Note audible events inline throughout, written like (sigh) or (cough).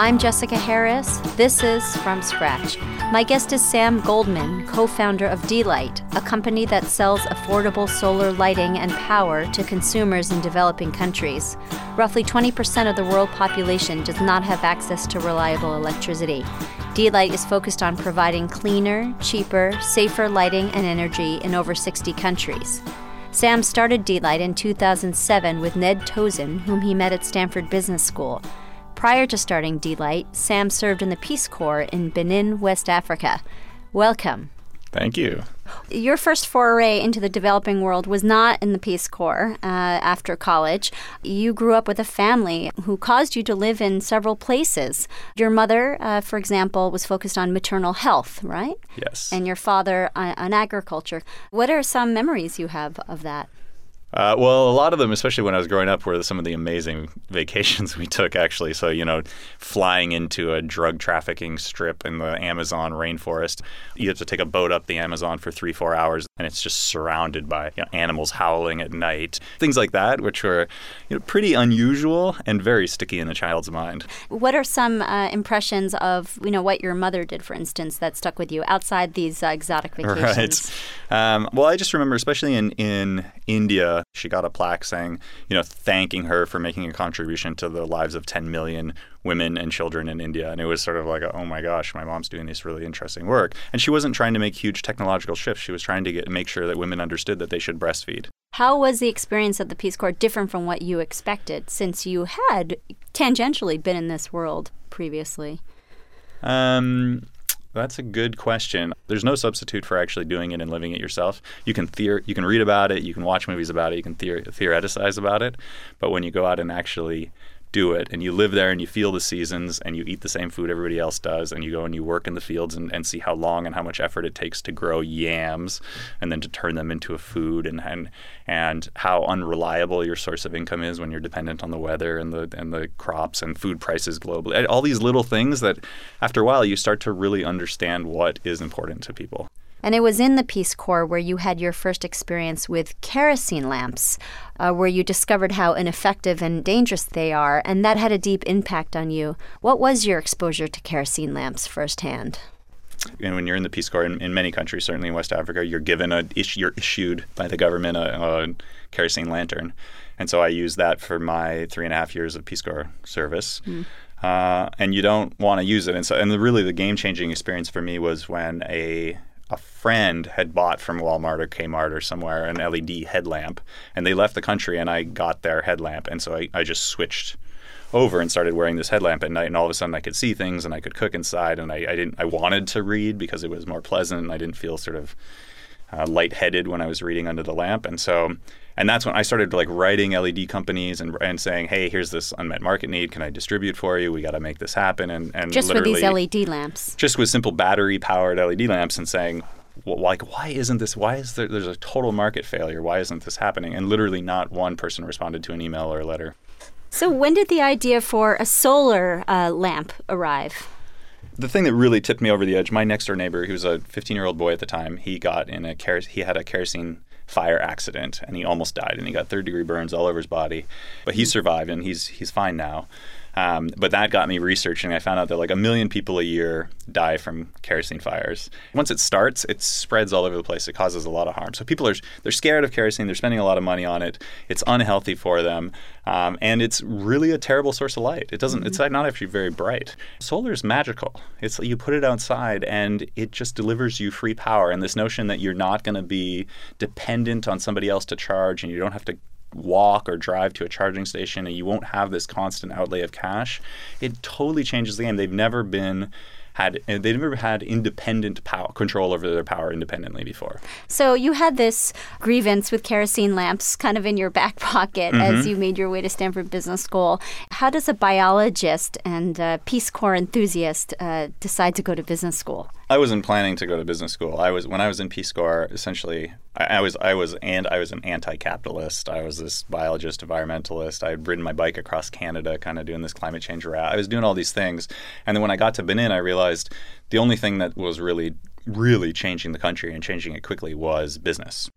I'm Jessica Harris. This is From Scratch. My guest is Sam Goldman, co founder of D-Light, a company that sells affordable solar lighting and power to consumers in developing countries. Roughly 20% of the world population does not have access to reliable electricity. D-Light is focused on providing cleaner, cheaper, safer lighting and energy in over 60 countries. Sam started D-Light in 2007 with Ned Tozun, whom he met at Stanford Business School. Prior to starting D-Light, Sam served in the Peace Corps in Benin, West Africa. Welcome. Thank you. Your first foray into the developing world was not in the Peace Corps uh, after college. You grew up with a family who caused you to live in several places. Your mother, uh, for example, was focused on maternal health, right? Yes. And your father on, on agriculture. What are some memories you have of that? Uh, well, a lot of them, especially when I was growing up, were some of the amazing (laughs) vacations we took, actually. So, you know, flying into a drug trafficking strip in the Amazon rainforest. You have to take a boat up the Amazon for three, four hours, and it's just surrounded by you know, animals howling at night. Things like that, which were you know, pretty unusual and very sticky in a child's mind. What are some uh, impressions of, you know, what your mother did, for instance, that stuck with you outside these uh, exotic (laughs) vacations? Right. Um, well, I just remember, especially in, in India, she got a plaque saying, you know, thanking her for making a contribution to the lives of 10 million women and children in India. And it was sort of like, oh my gosh, my mom's doing this really interesting work. And she wasn't trying to make huge technological shifts. She was trying to get make sure that women understood that they should breastfeed. How was the experience of the Peace Corps different from what you expected since you had tangentially been in this world previously? Um, that's a good question. There's no substitute for actually doing it and living it yourself. You can theor- you can read about it, you can watch movies about it, you can theor- theoreticize about it, but when you go out and actually do it and you live there and you feel the seasons and you eat the same food everybody else does and you go and you work in the fields and, and see how long and how much effort it takes to grow yams and then to turn them into a food and, and and how unreliable your source of income is when you're dependent on the weather and the and the crops and food prices globally. All these little things that after a while you start to really understand what is important to people and it was in the Peace Corps where you had your first experience with kerosene lamps, uh, where you discovered how ineffective and dangerous they are, and that had a deep impact on you. What was your exposure to kerosene lamps firsthand? And when you're in the Peace Corps in, in many countries, certainly in West Africa, you're given a you're issued by the government a, a kerosene lantern, and so I used that for my three and a half years of Peace Corps service. Mm. Uh, and you don't want to use it, and so and the, really the game changing experience for me was when a a friend had bought from Walmart or Kmart or somewhere an LED headlamp, and they left the country, and I got their headlamp, and so I, I just switched over and started wearing this headlamp at night, and all of a sudden I could see things and I could cook inside, and I, I didn't I wanted to read because it was more pleasant, and I didn't feel sort of uh, lightheaded when I was reading under the lamp, and so and that's when I started like writing LED companies and, and saying, hey, here's this unmet market need. Can I distribute for you? We got to make this happen. And, and just with these LED lamps, just with simple battery powered LED lamps, and saying, well, like, why isn't this? Why is there? There's a total market failure. Why isn't this happening? And literally, not one person responded to an email or a letter. So, when did the idea for a solar uh, lamp arrive? The thing that really tipped me over the edge, my next door neighbor, he was a 15 year old boy at the time, he got in a ker- he had a kerosene fire accident and he almost died and he got third degree burns all over his body, but he hmm. survived and he's he's fine now. Um, but that got me researching. I found out that like a million people a year die from kerosene fires. Once it starts, it spreads all over the place. It causes a lot of harm. So people are they're scared of kerosene. They're spending a lot of money on it. It's unhealthy for them, um, and it's really a terrible source of light. It doesn't. Mm-hmm. It's not actually very bright. Solar is magical. It's you put it outside and it just delivers you free power. And this notion that you're not going to be dependent on somebody else to charge, and you don't have to walk or drive to a charging station and you won't have this constant outlay of cash, it totally changes the game. They've never been had they've never had independent power control over their power independently before. So you had this grievance with kerosene lamps kind of in your back (laughs) pocket mm-hmm. as you made your way to Stanford Business School. How does a biologist and a Peace Corps enthusiast uh, decide to go to business school? I wasn't planning to go to business school. I was when I was in Peace Corps. Essentially, I, I was I was and I was an anti-capitalist. I was this biologist, environmentalist. I had ridden my bike across Canada, kind of doing this climate change route. I was doing all these things, and then when I got to Benin, I realized the only thing that was really really changing the country and changing it quickly was business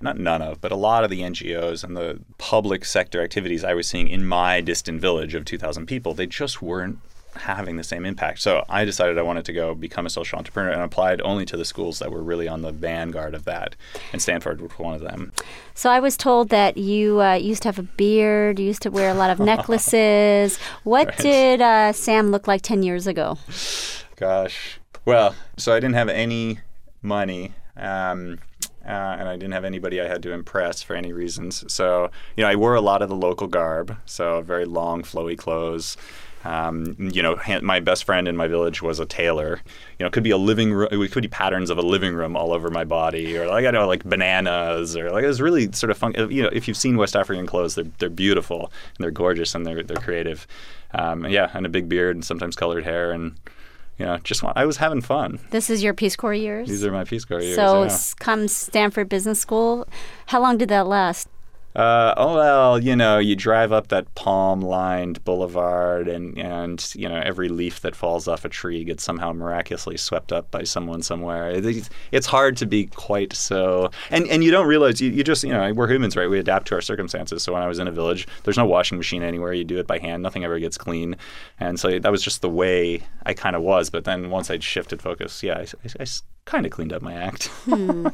not none of, but a lot of the NGOs and the public sector activities I was seeing in my distant village of 2,000 people, they just weren't having the same impact. So I decided I wanted to go become a social entrepreneur and applied only to the schools that were really on the vanguard of that. And Stanford was one of them. So I was told that you uh, used to have a beard, you used to wear a lot of (laughs) necklaces. What right. did uh, Sam look like 10 years ago? Gosh. Well, so I didn't have any money. Um, uh, and I didn't have anybody I had to impress for any reasons. So, you know, I wore a lot of the local garb, so very long, flowy clothes. Um, you know, my best friend in my village was a tailor. You know, it could be a living room. It could be patterns of a living room all over my body, or like I know, like bananas, or like it was really sort of fun. You know, if you've seen West African clothes, they're they're beautiful and they're gorgeous and they're they're creative. Um, yeah, and a big beard and sometimes colored hair and you know, just want, I was having fun. This is your Peace Corps years? These are my Peace Corps years. So, yeah. come Stanford Business School. How long did that last? Uh, oh well, you know, you drive up that palm-lined boulevard, and and you know every leaf that falls off a tree gets somehow miraculously swept up by someone somewhere. It's, hard to be quite so, and and you don't realize you, you just you know we're humans, right? We adapt to our circumstances. So when I was in a village, there's no washing machine anywhere. You do it by hand. Nothing ever gets clean, and so that was just the way I kind of was. But then once I'd shifted focus, yeah, I, I, I kind of cleaned up my act. (laughs) hmm.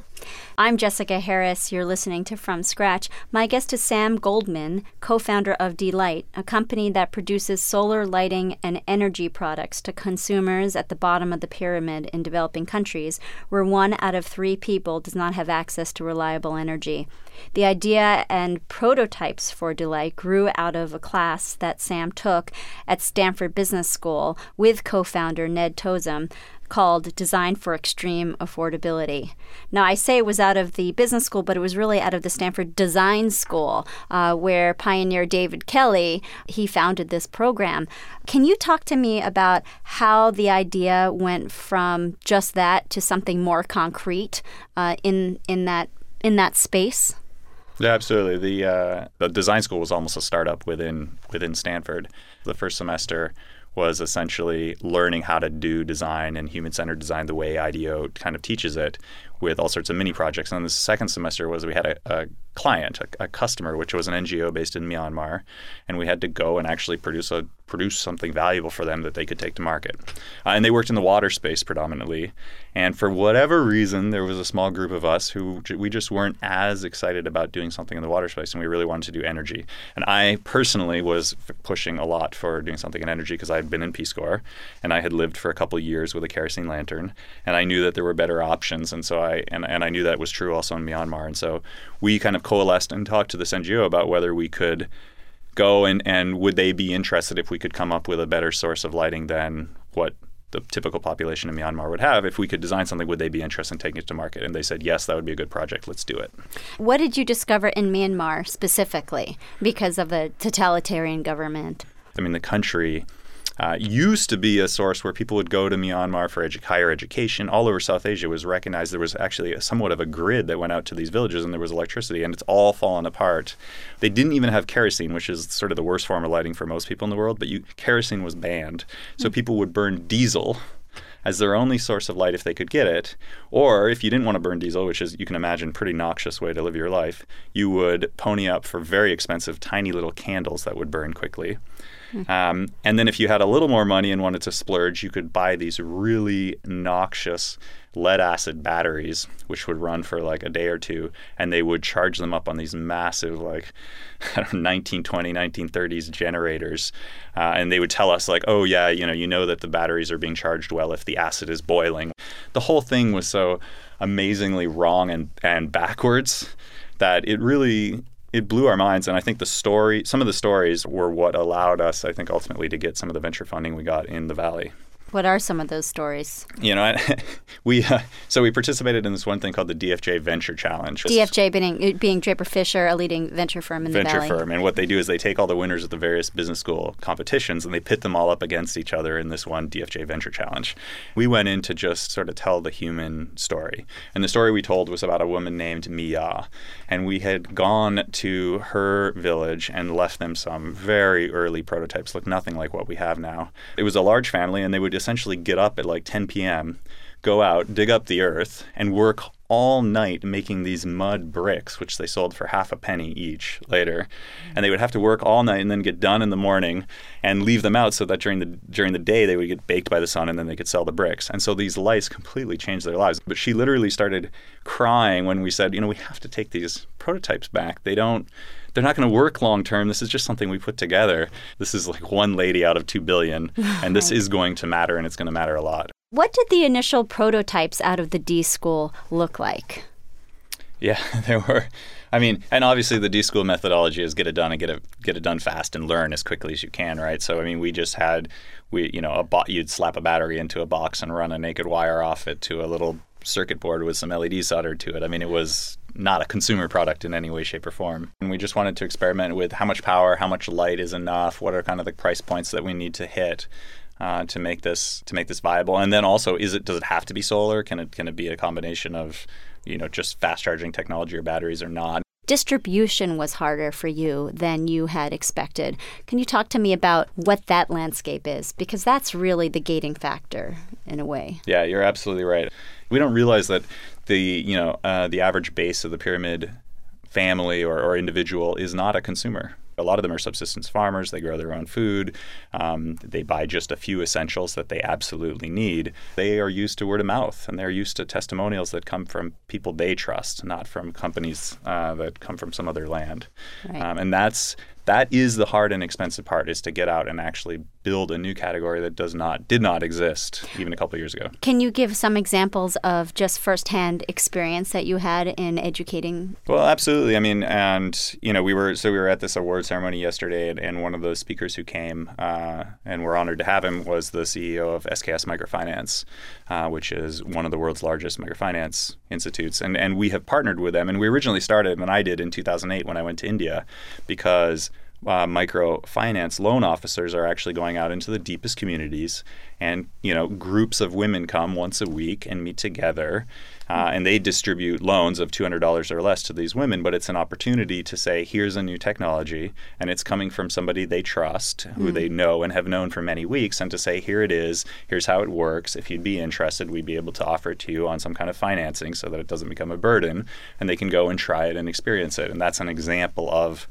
I'm Jessica Harris. You're listening to From Scratch. My guest is Sam Goldman, co founder of D-Light, a company that produces solar lighting and energy products to consumers at the bottom of the pyramid in developing countries, where one out of three people does not have access to reliable energy. The idea and prototypes for D-Light grew out of a class that Sam took at Stanford Business School with co founder Ned Tozun called Design for Extreme Affordability. Now, I say it was out of the business school, but it was really out of the Stanford Design School, uh, where pioneer David Kelley he founded this program. Can you talk to me about how the idea went from just that to something more concrete uh, in in that in that space? Yeah, absolutely. The uh, the design school was almost a startup within within Stanford. The first semester was essentially learning how to do design and human centered design the way IDEO kind of teaches it with all sorts of mini projects. And then the second semester was we had a, a client, a, a, customer, which was an NGO based in Myanmar, and we had to go and actually produce a produce something valuable for them that they could take to market. Uh, and they worked in the water space predominantly. And for whatever reason, there was a small group of us who j- we just weren't as excited about doing something in the water space, and we really wanted to do energy. And I personally was f- pushing a lot for doing something in energy because I had been in Peace Corps, and I had lived for a couple years with a kerosene lantern, and I knew that there were better options. And so I and, and I knew that was true also in Myanmar. And so we kind of coalesced and talked to this NGO about whether we could go and, and would they be interested if we could come up with a better source of lighting than what the typical population in Myanmar would have. If we could design something, would they be interested in taking it to market? And they said, yes, that would be a good project. Let's do it. What did you discover in Myanmar specifically because of the totalitarian government? I mean, the country uh, used to be a source where people would go to Myanmar for edu- higher education. All over South Asia was recognized there was actually a, somewhat of a grid that went out to these villages and there was electricity, and it's all fallen apart. They didn't even have kerosene, which is sort of the worst form of lighting for most people in the world, but you, kerosene was banned. So mm-hmm. people would burn diesel as their only source of light if they could get it. Or if you didn't want to burn diesel, which is, you can imagine, pretty noxious way to live your life, you would pony up for very expensive, tiny little candles that would burn quickly. Um, and then if you had a little more money and wanted to splurge, you could buy these really noxious lead acid batteries, which would run for like a day or two, and they would charge them up on these massive, like, (laughs) I don't know, 1920, 1930s generators. Uh, and they would tell us, like, oh, yeah, you know, you know that the batteries are being charged well if the acid is boiling. The whole thing was so amazingly wrong and, and backwards that it really it blew our minds. And I think the story, some of the stories were what allowed us, I think, ultimately to get some of the venture funding we got in the Valley. What are some of those stories? You know, (laughs) we uh, so we participated in this one thing called the DFJ Venture Challenge. DFJ being being Draper Fisher, a leading venture firm in venture the Valley. Venture firm, and what they do is they take all the winners of the various business school competitions and they pit them all up against each other in this one DFJ Venture Challenge. We went in to just sort of tell the human story, and the story we told was about a woman named Mia, and we had gone to her village and left them some very early prototypes, look nothing like what we have now. It was a large family, and they would essentially get up at like 10 p.m., go out, dig up the earth, and work all night making these mud bricks, which they sold for half a penny each later. And they would have to work all night and then get done in the morning and leave them out so that during the during the day they would get baked by the sun and then they could sell the bricks. And so these lights completely changed their lives. But she literally started crying when we said, you know, we have to take these prototypes back. They don't they're not going to work long term. This is just something we put together. This is like one lady out of 2 billion and this (laughs) is going to matter and it's going to matter a lot. What did the initial prototypes out of the D school look like? Yeah, (laughs) there were. I mean, and obviously the D school methodology is get it done and get it get it done fast and learn as quickly as you can, right? So I mean, we just had we you know a you'd slap a battery into a box and run a naked wire off it to a little circuit board with some LED soldered to it. I mean, it was not a consumer product in any way, shape, or form. And we just wanted to experiment with how much power, how much light is enough, what are kind of the price points that we need to hit uh, to make this to make this viable. And then also, is it does it have to be solar? Can it can it be a combination of you know just fast charging technology or batteries or not? Distribution was harder for you than you had expected. Can you talk to me about what that landscape is? Because that's really the gating factor in a way. Yeah, you're absolutely right. We don't realize that the you know uh, the average base of the pyramid family or, or individual is not a consumer a lot of them are subsistence farmers. They grow their own food. Um, they buy just a few essentials that they absolutely need. They are used to word of mouth and they're used to testimonials that come from people they trust, not from companies uh, that come from some other land. Right. Um, and that's that is the hard and expensive part is to get out and actually build a new category that does not did not exist even a couple years ago. Can you give some examples of just firsthand experience that you had in educating? Well, absolutely. I mean, and you know, we were so we were at this award ceremony yesterday, and, and one of the speakers who came, uh, and we're honored to have him, was the CEO of SKS Microfinance, uh, which is one of the world's largest microfinance institutes, and and we have partnered with them. And we originally started, and I did in 2008 when I went to India, because uh, microfinance loan officers are actually going out into the deepest communities and you know groups of women come once a week and meet together uh, and they distribute loans of $200 or less to these women but it's an opportunity to say here's a new technology and it's coming from somebody they trust who mm. they know and have known for many weeks and to say here it is here's how it works if you'd be interested we'd be able to offer it to you on some kind of financing so that it doesn't become a burden and they can go and try it and experience it and that's an example of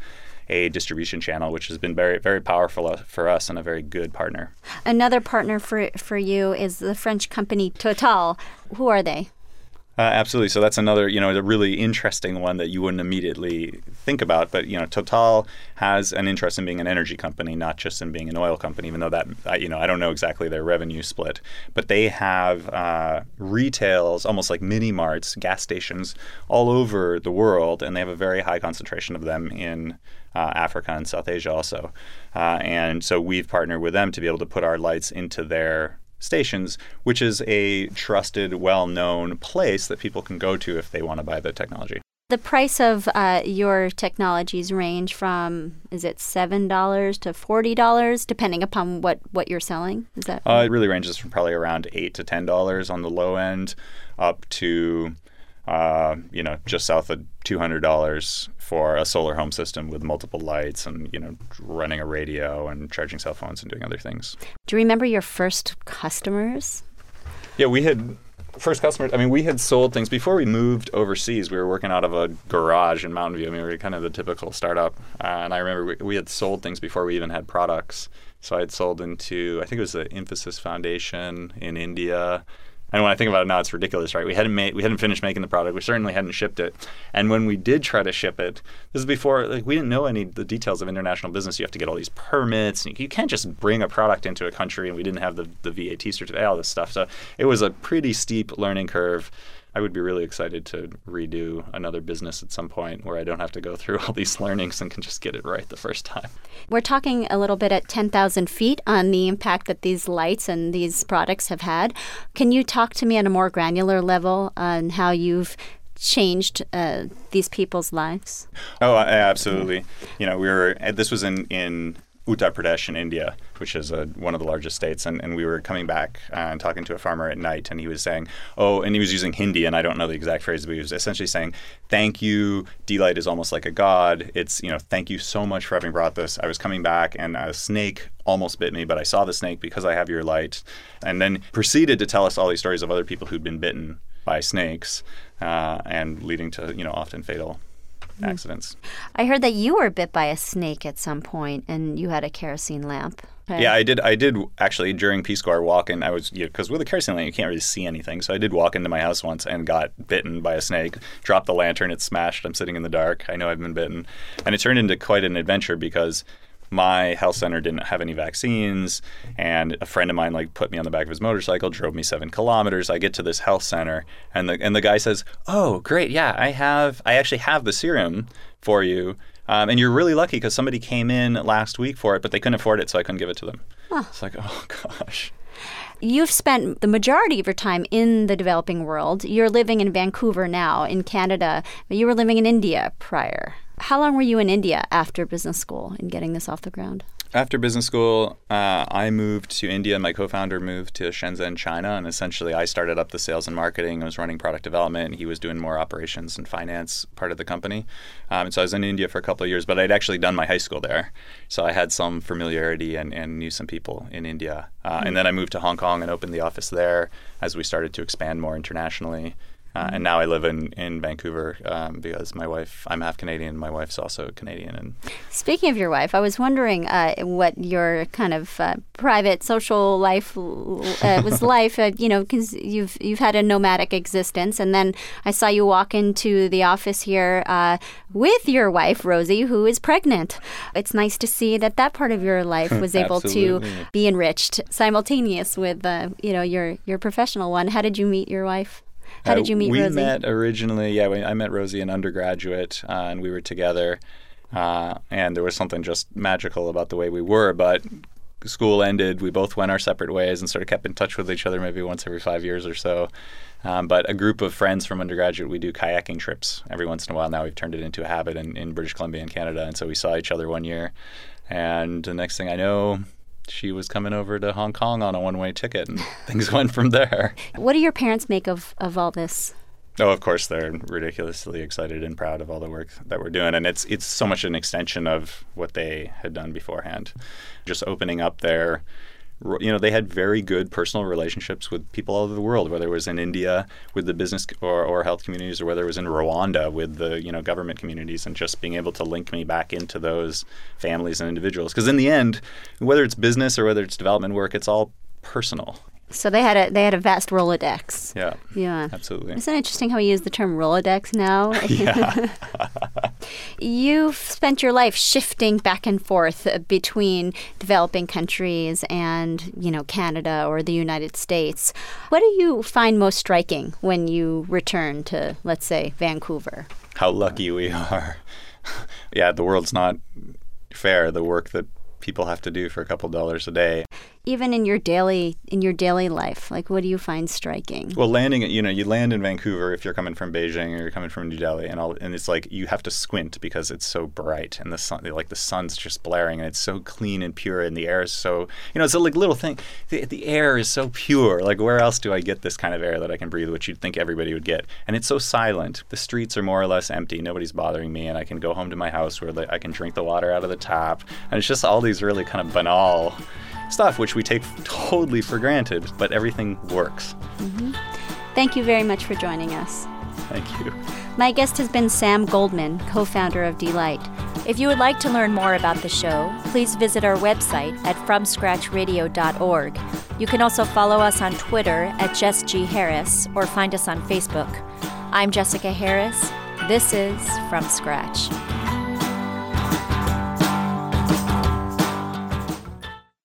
a distribution channel, which has been very, very powerful uh, for us and a very good partner. Another partner for, for you is the French company Total. Who are they? Uh, absolutely. So that's another, you know, a really interesting one that you wouldn't immediately think about. But you know, Total has an interest in being an energy company, not just in being an oil company. Even though that, I, you know, I don't know exactly their revenue split, but they have uh, retails, almost like mini marts, gas stations all over the world, and they have a very high concentration of them in uh, Africa and South Asia also. Uh, and so we've partnered with them to be able to put our lights into their stations, which is a trusted, well known place that people can go to if they want to buy the technology. The price of uh, your technologies range from is it seven dollars to forty dollars, depending upon what what you're selling. Is that? Uh, it really ranges from probably around eight to ten dollars on the low end, up to uh, you know, just south of two hundred dollars for a solar home system with multiple lights and you know, running a radio and charging cell phones and doing other things. Do you remember your first customers? Yeah, we had first customers. I mean, we had sold things before we moved overseas. We were working out of a garage in Mountain View. I mean, we were kind of the typical startup, uh, and I remember we, we had sold things before we even had products. So I had sold into, I think it was the Infosys Foundation in India. And when I think about it now, it's ridiculous, right? We hadn't made, we hadn't finished making the product. We certainly hadn't shipped it. And when we did try to ship it, this is before like we didn't know any the details of international business. You have to get all these permits. You, you can't just bring a product into a country, and we didn't have the the VAT certificate, all this stuff. So it was a pretty steep learning curve. I would be really excited to redo another business at some point where I don't have to go through all these (laughs) learnings and can just get it right the first time. We're talking a little bit at 10,000 feet on the impact that these lights and these products have had. Can you talk to me at a more granular level on how you've changed uh, these people's lives? Oh, absolutely. You know, we were this was in in Uttar Pradesh in India, which is a, one of the largest states. And, and we were coming back uh, and talking to a farmer at night, and he was saying, Oh, and he was using Hindi, and I don't know the exact phrase, but he was essentially saying, Thank you. D-Light is almost like a god. It's, you know, thank you so much for having brought this. I was coming back, and a snake almost bit me, but I saw the snake because I have your light. And then proceeded to tell us all these stories of other people who'd been bitten by snakes uh, and leading to you know often fatal Mm. accidents. I heard that you were bit by a snake at some point and you had a kerosene lamp. Okay. Yeah, I did. I did actually during Peace Corps walk in. I was because with a kerosene lamp you can't really see anything. So I did walk into my house once and got bitten by a snake. Dropped the lantern, it smashed. I'm sitting in the dark. I know I've been bitten, and it turned into quite an adventure because my health center didn't have any vaccines and a friend of mine like put me on the back of his motorcycle drove me seven kilometers i get to this health center and the and the guy says oh great yeah i have i actually have the serum for you um, and you're really lucky because somebody came in last week for it but they couldn't afford it so i couldn't give it to them Huh. it's like oh (laughs) gosh You've spent the majority of your time in the developing world. You're living in Vancouver now, in Canada, but you were living in India prior. How long were you in India after business school and getting this off the ground? After business school, uh, I moved to India, my co-founder moved to Shenzhen, China, and essentially I started up the sales and marketing. I was running product development. And he was doing more operations and finance part of the company. Um, and so I was in India for a couple of years, but I'd actually done my high school there, so I had some familiarity and, and knew some people in India. Uh, And then I moved to Hong Kong and opened the office there as we started to expand more internationally. Uh, and now I live in in Vancouver um, because my wife, I'm half Canadian. My wife's also Canadian, and Speaking of your wife, I was wondering uh, what your kind of uh, private social life uh, was (laughs) life. Uh, you know, because you've you've had a nomadic existence, and then I saw you walk into the office here uh, with your wife Rosie, who is pregnant. It's nice to see that that part of your life was (laughs) able to be enriched simultaneous with uh, you know your your professional one. How did you meet your wife? How did you meet we Rosie? We met originally. Yeah, we, I met Rosie in undergraduate, uh, and we were together. Uh, and there was something just magical about the way we were. But school ended, we both went our separate ways, and sort of kept in touch with each other maybe once every five years or so. Um, but a group of friends from undergraduate, we do kayaking trips every once in a while. Now we've turned it into a habit in, in British Columbia and Canada, and so we saw each other one year. And the next thing I know, she was coming over to Hong Kong on a one-way ticket, and (laughs) things went from there. What do your parents make of of all this? Oh, of course, they're ridiculously excited and proud of all the work that we're doing, and it's it's so much an extension of what they had done beforehand. Just opening up their, you know, they had very good personal relationships with people all over the world, whether it was in India with the business or, or health communities, or whether it was in Rwanda with the you know government communities, and just being able to link me back into those families and individuals. Because in the end, whether it's business or whether it's development work, it's all personal. So they had a they had a vast Rolodex. Yeah, Yeah. absolutely. Isn't it interesting how we use the term Rolodex now? (laughs) Yeah. (laughs) You've spent your life shifting back and forth between developing countries and, you know, Canada or the United States. What do you find most striking when you return to, let's say, Vancouver? how lucky we are. (laughs) yeah, the world's not fair. The work that people have to do for a couple dollars a day. Even in your daily in your daily life, like what do you find striking? Well, landing, you know, you land in Vancouver if you're coming from Beijing or you're coming from New Delhi, and all, and it's like you have to squint because it's so bright and the sun, like the sun's just blaring, and it's so clean and pure, and the air is so, you know, it's a like little thing. The, the air is so pure. Like where else do I get this kind of air that I can breathe, which you'd think everybody would get? And it's so silent. The streets are more or less empty. Nobody's bothering me, and I can go home to my house where I can drink the water out of the tap, and it's just all these really kind of banal stuff which we take totally for granted, but everything works. Mm-hmm. Thank you very much for joining us. Thank you. My guest has been Sam Goldman, co founder of D-Light. If you would like to learn more about the show, please visit our website at FromScratchRadio.org. You can also follow us on Twitter at Jess G. Harris or find us on Facebook. I'm Jessica Harris. This is From Scratch.